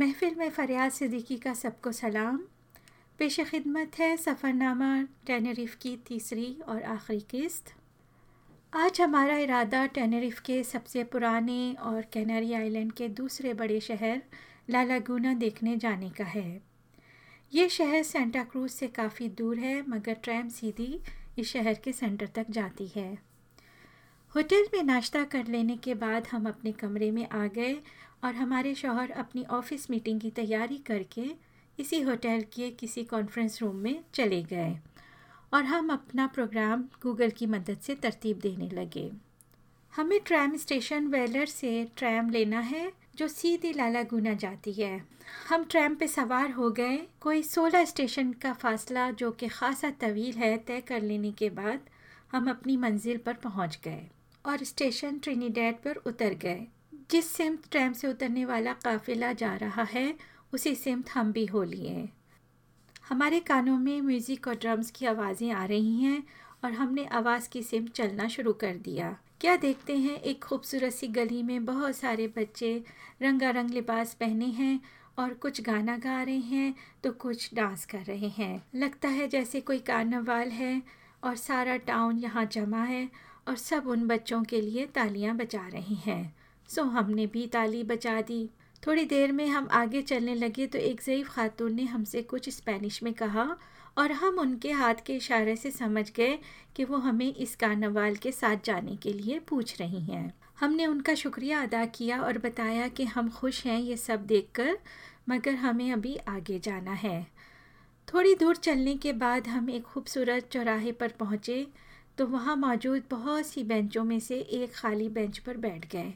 महफिल में फरियाद सिद्दीकी का सबको सलाम। पेश खिदमत है सफ़रनामा टेनरिफ की तीसरी और आखिरी किस्त। आज हमारा इरादा टेनरिफ के सबसे पुराने और कैनरी आइलैंड के दूसरे बड़े शहर लालागुना देखने जाने का है। ये शहर सेंटा क्रूज से काफ़ी दूर है, मगर ट्रैम सीधी इस शहर के सेंटर तक जाती है। होटल में नाश्ता कर लेने के बाद हम अपने कमरे में आ गए और हमारे शौहर अपनी ऑफ़िस मीटिंग की तैयारी करके इसी होटल के किसी कॉन्फ्रेंस रूम में चले गए और हम अपना प्रोग्राम गूगल की मदद से तरतीब देने लगे। हमें ट्रैम स्टेशन वेलर से ट्रैम लेना है, जो सीधी लाला गुना जाती है। हम ट्रैम पे सवार हो गए। कोई सोलह स्टेशन का फासला, जो कि खासा तवील है तय कर लेने के बाद, हम अपनी मंजिल पर पहुँच गए और स्टेशन ट्रिनीडेड पर उतर गए। जिस सिमत ट्रैम से उतरने वाला काफिला जा रहा है, उसी सिमत हम भी हो लिए। हमारे कानों में म्यूज़िक और ड्रम्स की आवाज़ें आ रही हैं और हमने आवाज़ की सिमत चलना शुरू कर दिया। क्या देखते हैं, एक खूबसूरत सी गली में बहुत सारे बच्चे रंगारंग लिबास पहने हैं और कुछ गाना गा रहे हैं तो कुछ डांस कर रहे हैं। लगता है जैसे कोई कार्नवाल है और सारा टाउन यहाँ जमा है और सब उन बच्चों के लिए तालियाँ बजा रहे हैं। सो हमने भी ताली बचा दी। थोड़ी देर में हम आगे चलने लगे तो एक ज़यीफ़ खातून ने हमसे कुछ स्पेनिश में कहा और हम उनके हाथ के इशारे से समझ गए कि वो हमें इस कार्नवाल के साथ जाने के लिए पूछ रही हैं। हमने उनका शुक्रिया अदा किया और बताया कि हम खुश हैं ये सब देखकर, मगर हमें अभी आगे जाना है। थोड़ी दूर चलने के बाद हम एक खूबसूरत चौराहे पर पहुँचे तो वहाँ मौजूद बहुत सी बेंचों में से एक खाली बेंच पर बैठ गए।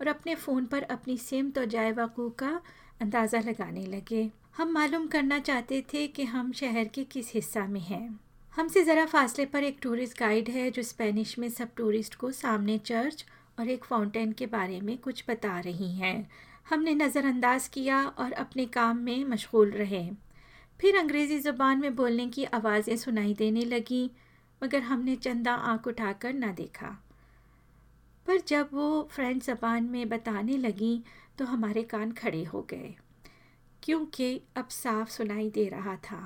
और अपने फ़ोन पर अपनी सिमत तो जाए वकू का अंदाज़ा लगाने लगे। हम मालूम करना चाहते थे कि हम शहर के किस हिस्सा में हैं। हमसे ज़रा फासले पर एक टूरिस्ट गाइड है जो स्पेनिश में सब टूरिस्ट को सामने चर्च और एक फाउंटेन के बारे में कुछ बता रही हैं। हमने नज़रअंदाज किया और अपने काम में मशगूल रहे। फिर अंग्रेज़ी ज़ुबान में बोलने की आवाज़ें सुनाई देने लगीं, मगर हमने चंदा आँख उठाकर ना देखा। पर जब वो फ्रेंच ज़बान में बताने लगी तो हमारे कान खड़े हो गए, क्योंकि अब साफ़ सुनाई दे रहा था।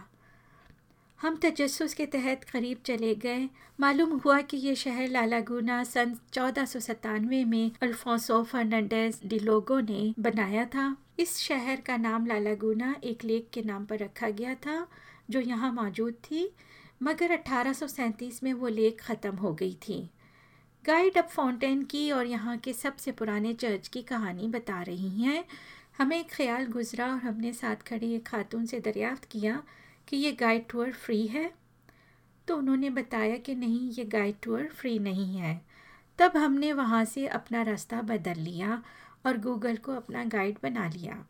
हम तजस्स के तहत करीब चले गए। मालूम हुआ कि ये शहर लालागुना सन चौदह सौ सतानवे में अल्फोंसो फर्नांडेज डिलोगो ने बनाया था। इस शहर का नाम लालागुना एक लेक के नाम पर रखा गया था, जो यहाँ मौजूद थी, मगर अठारह में वो लेक ख़त्म हो गई थी। गाइड अब फाउंटेन की और यहाँ के सबसे पुराने चर्च की कहानी बता रही हैं। हमें एक ख्याल गुजरा और हमने साथ खड़ी एक खातून से दरियाफ्त किया कि ये गाइड टूर फ्री है। तो उन्होंने बताया कि नहीं, ये गाइड टूर फ्री नहीं है। तब हमने वहाँ से अपना रास्ता बदल लिया और गूगल को अपना गाइड बना लिया।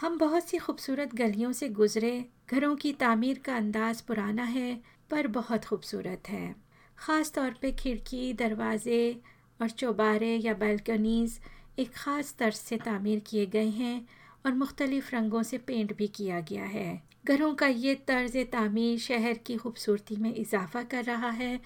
हम बहुत सी खूबसूरत गलियों से गुज़रे। घरों की तामीर का अंदाज़ पुराना है, पर बहुत खूबसूरत है। ख़ास तौर पे खिड़की, दरवाज़े और चौबारे या बालकनीज़ एक ख़ास तर्ज से तामीर किए गए हैं और मुख्तलिफ़ रंगों से पेंट भी किया गया है। घरों का ये तर्ज तामीर शहर की खूबसूरती में इजाफ़ा कर रहा है।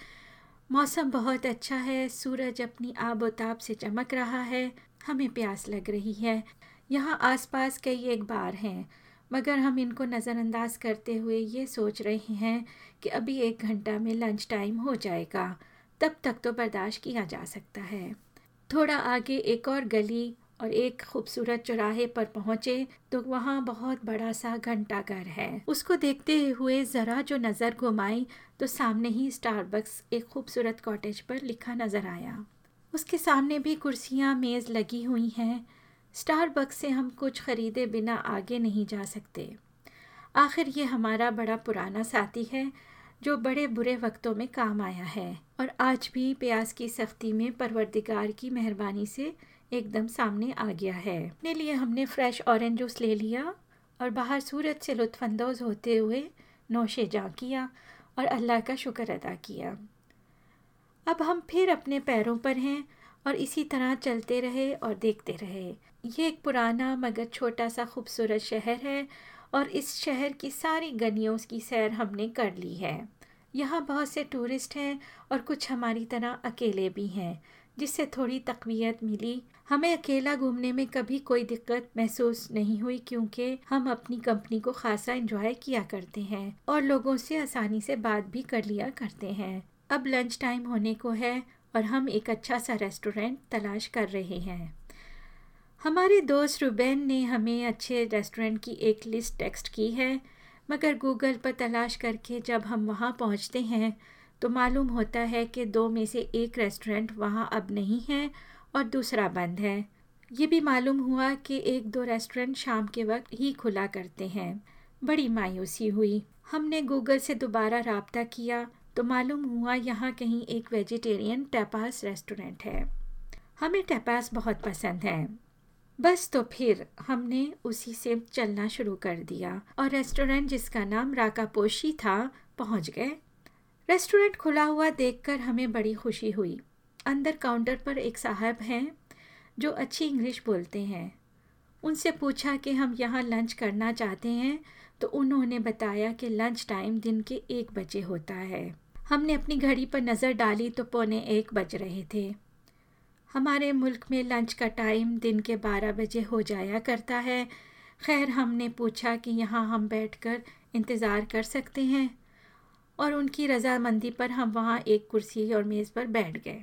मौसम बहुत अच्छा है, सूरज अपनी आबोताब से चमक रहा है, हमें प्यास लग रही है। यहाँ आसपास कई एक बार हैं। मगर हम इनको नज़रअंदाज करते हुए ये सोच रहे हैं कि अभी एक घंटा में लंच टाइम हो जाएगा। तब तक तो बर्दाश्त किया जा सकता है। थोड़ा आगे एक और गली और एक खूबसूरत चौराहे पर पहुँचे तो वहाँ बहुत बड़ा सा घंटा घर है। उसको देखते हुए ज़रा जो नज़र घुमाई तो सामने ही स्टारबक्स एक खूबसूरत कॉटेज पर लिखा नज़र आया। उसके सामने भी कुर्सियाँ मेज़ लगी हुई हैं। स्टारबक्स से हम कुछ ख़रीदे बिना आगे नहीं जा सकते। आखिर ये हमारा बड़ा पुराना साथी है, जो बड़े बुरे वक्तों में काम आया है और आज भी प्याज की सख्ती में परवरदिगार की मेहरबानी से एकदम सामने आ गया है। अपने लिए हमने फ्रेश ऑरेंज जूस ले लिया और बाहर सूरज से लुत्फानंदोज़ होते हुए नौशे जा किया और अल्लाह का शुक्र अदा किया। अब हम फिर अपने पैरों पर हैं और इसी तरह चलते रहे और देखते रहे। ये एक पुराना मगर छोटा सा खूबसूरत शहर है और इस शहर की सारी गलियों की सैर हमने कर ली है। यहाँ बहुत से टूरिस्ट हैं और कुछ हमारी तरह अकेले भी हैं, जिससे थोड़ी तकवीत मिली। हमें अकेला घूमने में कभी कोई दिक्कत महसूस नहीं हुई क्योंकि हम अपनी कंपनी को खासा इंजॉय किया करते हैं और लोगों से आसानी से बात भी कर लिया करते हैं। अब लंच टाइम होने को है और हम एक अच्छा सा रेस्टोरेंट तलाश कर रहे हैं। हमारे दोस्त रुबैन ने हमें अच्छे रेस्टोरेंट की एक लिस्ट टेक्स्ट की है, मगर गूगल पर तलाश करके जब हम वहाँ पहुँचते हैं तो मालूम होता है कि दो में से एक रेस्टोरेंट वहाँ अब नहीं है और दूसरा बंद है। ये भी मालूम हुआ कि एक दो रेस्टोरेंट शाम के वक्त ही खुला करते हैं। बड़ी मायूसी हुई। हमने गूगल से दोबारा रबता किया तो मालूम हुआ यहाँ कहीं एक वेजिटेरियन टैपास रेस्टोरेंट है। हमें टैपास बहुत पसंद है। बस तो फिर हमने उसी से चलना शुरू कर दिया और रेस्टोरेंट जिसका नाम राकापोशी था, पहुँच गए। रेस्टोरेंट खुला हुआ देखकर हमें बड़ी खुशी हुई। अंदर काउंटर पर एक साहब हैं जो अच्छी इंग्लिश बोलते हैं। उनसे पूछा कि हम यहाँ लंच करना चाहते हैं तो उन्होंने बताया कि लंच टाइम दिन के एक बजे होता है। हमने अपनी घड़ी पर नज़र डाली तो पौने एक बज रहे थे। हमारे मुल्क में लंच का टाइम दिन के बारह बजे हो जाया करता है। खैर, हमने पूछा कि यहाँ हम बैठकर इंतज़ार कर सकते हैं और उनकी रजामंदी पर हम वहाँ एक कुर्सी और मेज़ पर बैठ गए।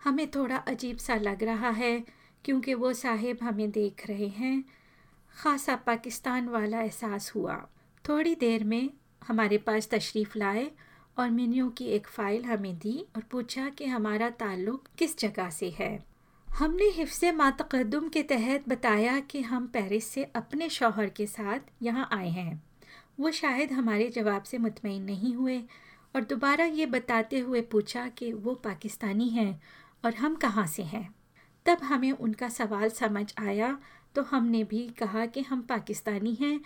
हमें थोड़ा अजीब सा लग रहा है क्योंकि वो साहेब हमें देख रहे हैं। ख़ासा पाकिस्तान वाला एहसास हुआ। थोड़ी देर में हमारे पास तशरीफ़ लाए और मेन्यू की एक फ़ाइल हमें दी और पूछा कि हमारा ताल्लुक़ किस जगह से है। हमने हिफ्स मातकदम के तहत बताया कि हम पेरिस से अपने शौहर के साथ यहाँ आए हैं। वो शायद हमारे जवाब से मुतमिन नहीं हुए और दोबारा ये बताते हुए पूछा कि वो पाकिस्तानी हैं और हम कहाँ से हैं। तब हमें उनका सवाल समझ आया तो हमने भी कहा कि हम पाकिस्तानी हैं।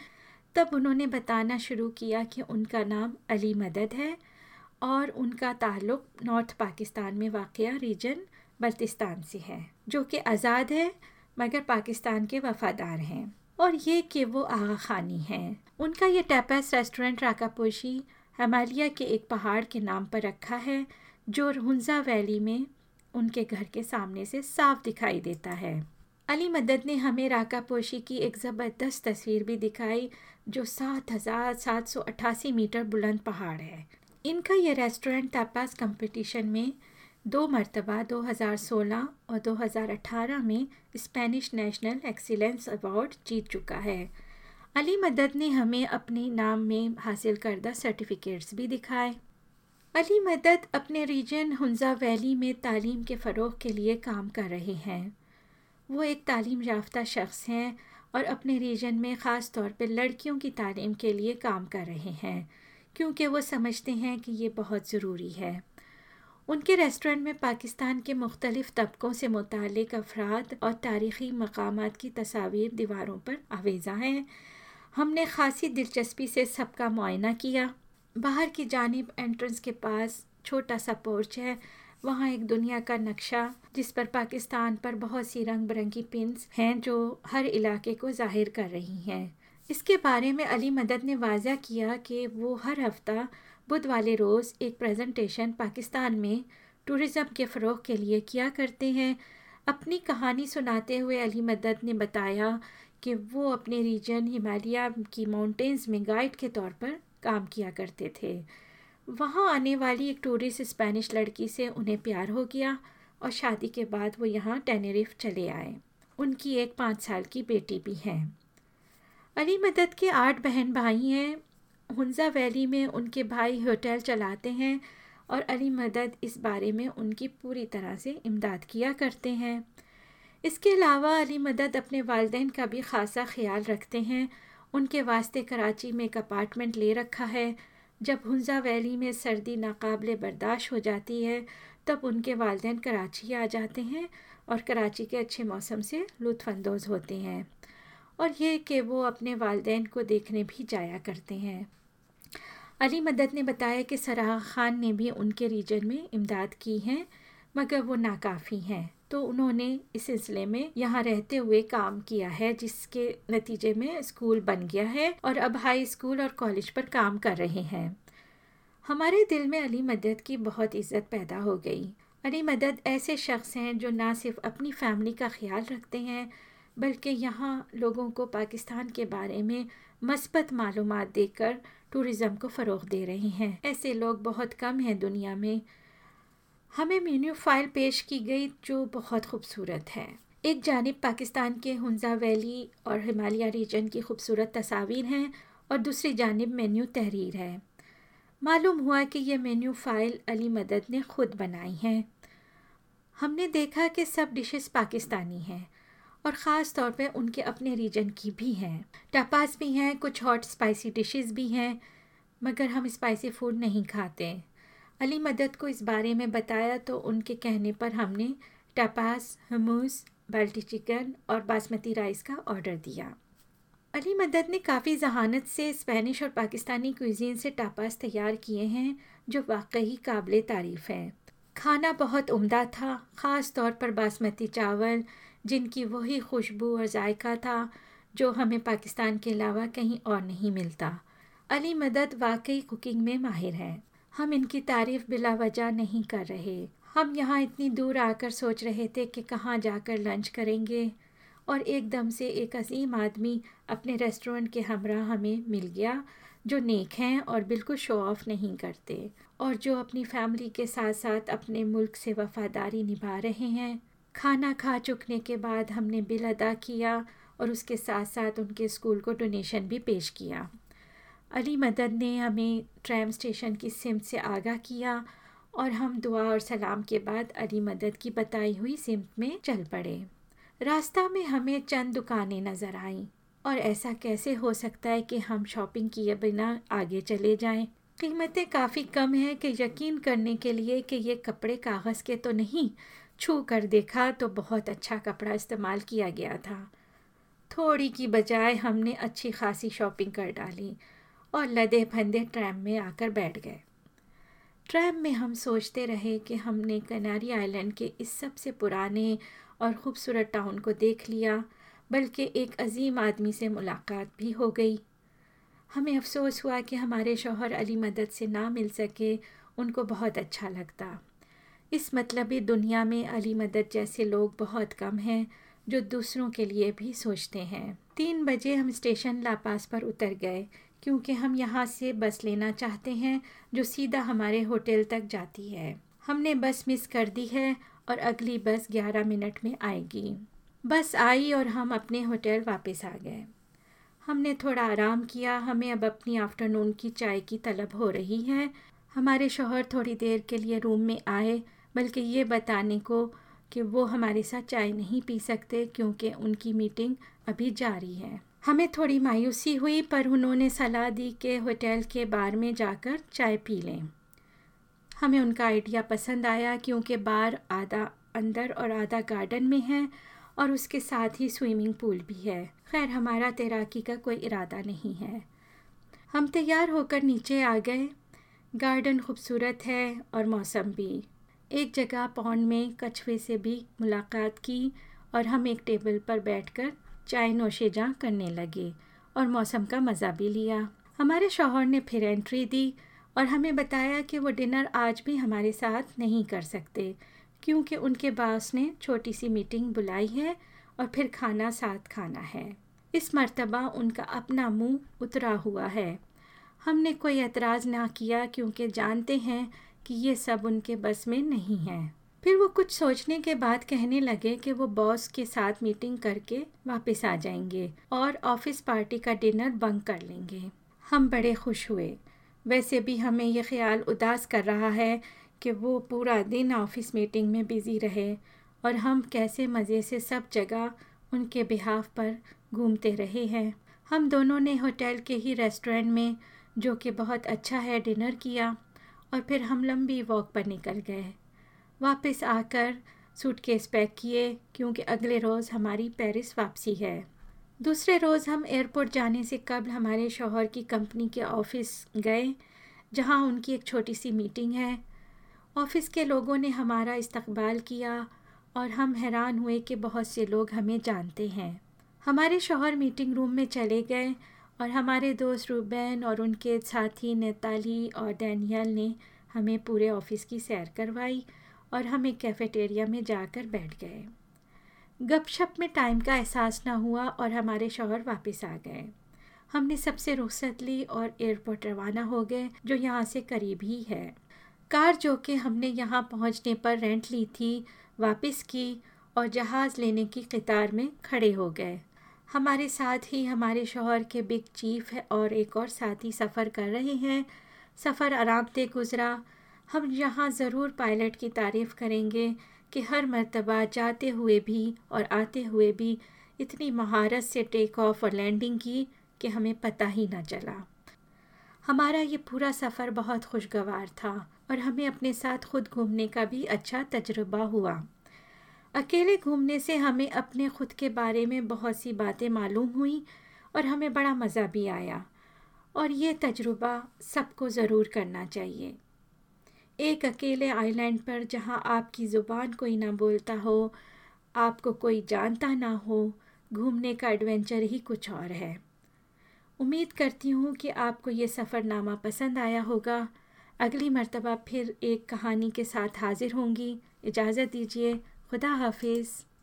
तब उन्होंने बताना शुरू किया कि उनका नाम अली मदद है और उनका ताल्लुक़ नॉर्थ पाकिस्तान में वाक़ रीजन बल्तिस्तान से है, जो कि आज़ाद है, मगर पाकिस्तान के वफ़ादार हैं। और ये कि वो आगा खानी हैं। उनका ये टैपस रेस्टोरेंट राकापोशी हमालिया के एक पहाड़ के नाम पर रखा है, जो रुंजा वैली में उनके घर के सामने से साफ़ दिखाई देता है। अली मदद ने हमें राका पोशी की एक ज़बरदस्त तस्वीर भी दिखाई, जो सात हज़ार सात सौ अट्ठासी मीटर बुलंद पहाड़ है। इनका यह रेस्टोरेंट तापास कंपटीशन में दो मरतबा 2016 और 2018 में स्पेनिश नेशनल एक्सीलेंस अवार्ड जीत चुका है। अली मदद ने हमें अपने नाम में हासिल करदा सर्टिफिकेट्स भी दिखाए। अली मदद अपने रीजन हंजा वैली में तालीम के फ़रोग के लिए काम कर रहे हैं। वो एक तालीम याफ्ता शख्स हैं और अपने रीजन में ख़ास तौर पर लड़कियों की तालीम के लिए काम कर रहे हैं। क्योंकि वो समझते हैं कि ये बहुत ज़रूरी है। उनके रेस्टोरेंट में पाकिस्तान के मुख्तलिफ़ तबकों से मुतक अफराद और तारीख़ी मकाम की तस्वीर दीवारों पर आवेज़ा हैं। हमने ख़ासी दिलचस्पी से सबका मुआयना किया। बाहर की जानब एंट्रेंस के पास छोटा सा पोर्च है। वहाँ एक दुनिया का नक्शा, जिस पर पाकिस्तान पर बहुत सी रंग बिरंगी पिंस हैं जो हर इलाके को ज़ाहिर कर रही हैं। इसके बारे में अली मदद ने वाजह किया कि वो हर हफ़्ता बुध वाले रोज़ एक प्रेजेंटेशन पाकिस्तान में टूरिज़म के फ़रोग के लिए किया करते हैं। अपनी कहानी सुनाते हुए अली मदद ने बताया कि वो अपने रीजन हिमालय की माउंटेंस में गाइड के तौर पर काम किया करते थे। वहाँ आने वाली एक टूरिस्ट स्पेनिश लड़की से उन्हें प्यार हो गया और शादी के बाद वो यहाँ टेनेरिफ चले आए। उनकी एक पाँच साल की बेटी भी है। अली मदद के आठ बहन भाई हैं। हंजा वैली में उनके भाई होटल चलाते हैं और अली मदद इस बारे में उनकी पूरी तरह से इमदाद किया करते हैं। इसके अलावा अली मदद अपने वालदेन का भी ख़ासा ख्याल रखते हैं। उनके वास्ते कराची में एक अपार्टमेंट ले रखा है। जब हंजा वैली में सर्दी नाकबले बर्दाश्त हो जाती है, तब उनके वालदेन कराची आ जाते हैं और कराची के अच्छे मौसम से लुफानंदोज़ होते हैं। और ये कि वो अपने वालदेन को देखने भी जाया करते हैं। अली मदद ने बताया कि सराह ख़ान ने भी उनके रीजन में इमदाद की हैं, मगर वो नाकाफ़ी हैं। तो उन्होंने इस सिलसिले में यहाँ रहते हुए काम किया है, जिसके नतीजे में स्कूल बन गया है और अब हाई स्कूल और कॉलेज पर काम कर रहे हैं। हमारे दिल में अली मदद की बहुत इज़्ज़त पैदा हो गई। अली मदद ऐसे शख्स हैं जो ना सिर्फ़ अपनी फैमिली का ख्याल रखते हैं बल्कि यहाँ लोगों को पाकिस्तान के बारे में मस्बत मालूम देकर टूरिज़म को फ़रोग दे रहे हैं। ऐसे लोग बहुत कम हैं दुनिया में। हमें मेन्यू फ़ाइल पेश की गई जो बहुत खूबसूरत है। एक जानब पाकिस्तान के हंजा वैली और हिमालय रीजन की खूबसूरत तस्वीर हैं और दूसरी जानब मेन्यू तहरीर है। मालूम हुआ कि यह मेन्यू फ़ाइल अली मदद ने ख़ुद बनाई हैं। हमने देखा कि सब डिशेस पाकिस्तानी हैं। और ख़ास तौर पे उनके अपने रीजन की भी हैं। टपास भी हैं, कुछ हॉट स्पाइसी डिशेस भी हैं, मगर हम स्पाइसी फ़ूड नहीं खाते। अली मदद को इस बारे में बताया तो उनके कहने पर हमने टपास हमूस बाल्टी चिकन और बासमती राइस का ऑर्डर दिया। अली मदद ने काफ़ी जहानत से स्पेनिश और पाकिस्तानी क्विजीन से टापास तैयार किए हैं, जो वाकई काबिल तारीफ़ हैं। खाना बहुत उम्दा था, ख़ास तौर पर बासमती चावल जिनकी वही खुशबू और जायका था, जो हमें पाकिस्तान के अलावा कहीं और नहीं मिलता। अली मदद वाकई कुकिंग में माहिर है। हम इनकी तारीफ़ बिला वजह नहीं कर रहे। हम यहाँ इतनी दूर आकर सोच रहे थे कि कहाँ जाकर लंच करेंगे, और एकदम से एक अजीम आदमी अपने रेस्टोरेंट के हमरा हमें मिल गया, जो नेक हैं और बिल्कुल शो ऑफ़ नहीं करते, और जो अपनी फैमिली के साथ साथ अपने मुल्क से वफ़ादारी निभा रहे हैं। खाना खा चुकने के बाद हमने बिल अदा किया और उसके साथ साथ उनके स्कूल को डोनेशन भी पेश किया। अली मदद ने हमें ट्रैम स्टेशन की सिमत से आगाह किया और हम दुआ और सलाम के बाद अली मदद की बताई हुई सिमत में चल पड़े। रास्ता में हमें चंद दुकानें नज़र आईं और ऐसा कैसे हो सकता है कि हम शॉपिंग किए बिना आगे चले जाएँ? कीमतें काफ़ी कम हैं कि यकीन करने के लिए कि ये कपड़े कागज़ के तो नहीं छू कर देखा तो बहुत अच्छा कपड़ा इस्तेमाल किया गया था। थोड़ी की बजाय हमने अच्छी खासी शॉपिंग कर डाली और लदे फंदे ट्रैम में आकर बैठ गए। ट्रैम में हम सोचते रहे कि हमने कनारी आइलैंड के इस सबसे पुराने और ख़ूबसूरत टाउन को देख लिया, बल्कि एक अजीम आदमी से मुलाकात भी हो गई। हमें अफसोस हुआ कि हमारे शोहर अली मदद से ना मिल सके, उनको बहुत अच्छा लगता। इस मतलबी दुनिया में अली मदद जैसे लोग बहुत कम हैं, जो दूसरों के लिए भी सोचते हैं। तीन बजे हम स्टेशन लापास पर उतर गए, क्योंकि हम यहाँ से बस लेना चाहते हैं, जो सीधा हमारे होटल तक जाती है। हमने बस मिस कर दी है और अगली बस ग्यारह मिनट में आएगी। बस आई और हम अपने होटल वापस आ गए। हमने थोड़ा आराम किया, हमें अब अपनी आफ्टरनून की चाय की तलब हो रही है। हमारे शोहर थोड़ी देर के लिए रूम में आए बल्कि ये बताने को कि वो हमारे साथ चाय नहीं पी सकते क्योंकि उनकी मीटिंग अभी जारी है। हमें थोड़ी मायूसी हुई, पर उन्होंने सलाह दी कि होटल के बार में जाकर चाय पी लें। हमें उनका आइडिया पसंद आया क्योंकि बार आधा अंदर और आधा गार्डन में है और उसके साथ ही स्विमिंग पूल भी है। खैर, हमारा तैराकी का कोई इरादा नहीं है। हम तैयार होकर नीचे आ गए। गार्डन खूबसूरत है और मौसम भी। एक जगह पौंड में कछुए से भी मुलाकात की और हम एक टेबल पर बैठकर चाय नोशेजा करने लगे और मौसम का मज़ा भी लिया। हमारे शौहर ने फिर एंट्री दी और हमें बताया कि वो डिनर आज भी हमारे साथ नहीं कर सकते, क्योंकि उनके बास ने छोटी सी मीटिंग बुलाई है और फिर खाना साथ खाना है। इस मर्तबा उनका अपना मुँह उतरा हुआ है। हमने कोई एतराज़ ना किया क्योंकि जानते हैं कि ये सब उनके बस में नहीं है। फिर वो कुछ सोचने के बाद कहने लगे कि वो बॉस के साथ मीटिंग करके वापस आ जाएँगे और ऑफ़िस पार्टी का डिनर बंक कर लेंगे। हम बड़े खुश हुए। वैसे भी हमें यह ख्याल उदास कर रहा है कि वो पूरा दिन ऑफ़िस मीटिंग में बिज़ी रहे और हम कैसे मज़े से सब जगह उनके बिहाफ पर घूमते रहे हैं। हम दोनों ने होटल के ही रेस्टोरेंट में, जो कि बहुत अच्छा है, डिनर किया। और फिर हम लंबी वॉक पर निकल गए। वापस आकर सूटकेस पैक किए, क्योंकि अगले रोज़ हमारी पेरिस वापसी है। दूसरे रोज़ हम एयरपोर्ट जाने से कबल हमारे शोहर की कंपनी के ऑफ़िस गए, जहाँ उनकी एक छोटी सी मीटिंग है। ऑफ़िस के लोगों ने हमारा इस्तकबाल किया और हम हैरान हुए कि बहुत से लोग हमें जानते हैं। हमारे शोहर मीटिंग रूम में चले गए और हमारे दोस्त रूबैन और उनके साथी नेताली और डैनियल ने हमें पूरे ऑफ़िस की सैर करवाई और हम एक कैफेटेरिया में जाकर बैठ गए। गपशप में टाइम का एहसास ना हुआ और हमारे शौहर वापस आ गए। हमने सबसे रुख्सत ली और एयरपोर्ट रवाना हो गए, जो यहाँ से करीब ही है। कार जो कि हमने यहाँ पहुँचने पर रेंट ली थी, वापस की और जहाज़ लेने की कतार में खड़े हो गए। हमारे साथ ही हमारे शोहर के बिग चीफ है और एक और साथी सफ़र कर रहे हैं। सफ़र आराम से गुज़रा। हम यहाँ ज़रूर पायलट की तारीफ़ करेंगे कि हर मर्तबा जाते हुए भी और आते हुए भी इतनी महारत से टेक ऑफ़ और लैंडिंग की कि हमें पता ही ना चला। हमारा ये पूरा सफ़र बहुत खुशगवार था और हमें अपने साथ खुद घूमने का भी अच्छा तजुर्बा हुआ। अकेले घूमने से हमें अपने खुद के बारे में बहुत सी बातें मालूम हुई और हमें बड़ा मज़ा भी आया। और ये तजुर्बा सबको ज़रूर करना चाहिए। एक अकेले आइलैंड पर जहाँ आपकी ज़ुबान कोई ना बोलता हो, आपको कोई जानता ना हो, घूमने का एडवेंचर ही कुछ और है। उम्मीद करती हूँ कि आपको ये सफ़रनामा पसंद आया होगा। अगली मर्तबा फिर एक कहानी के साथ हाज़िर होंगी। इजाज़त दीजिए। खुदा हाफिज़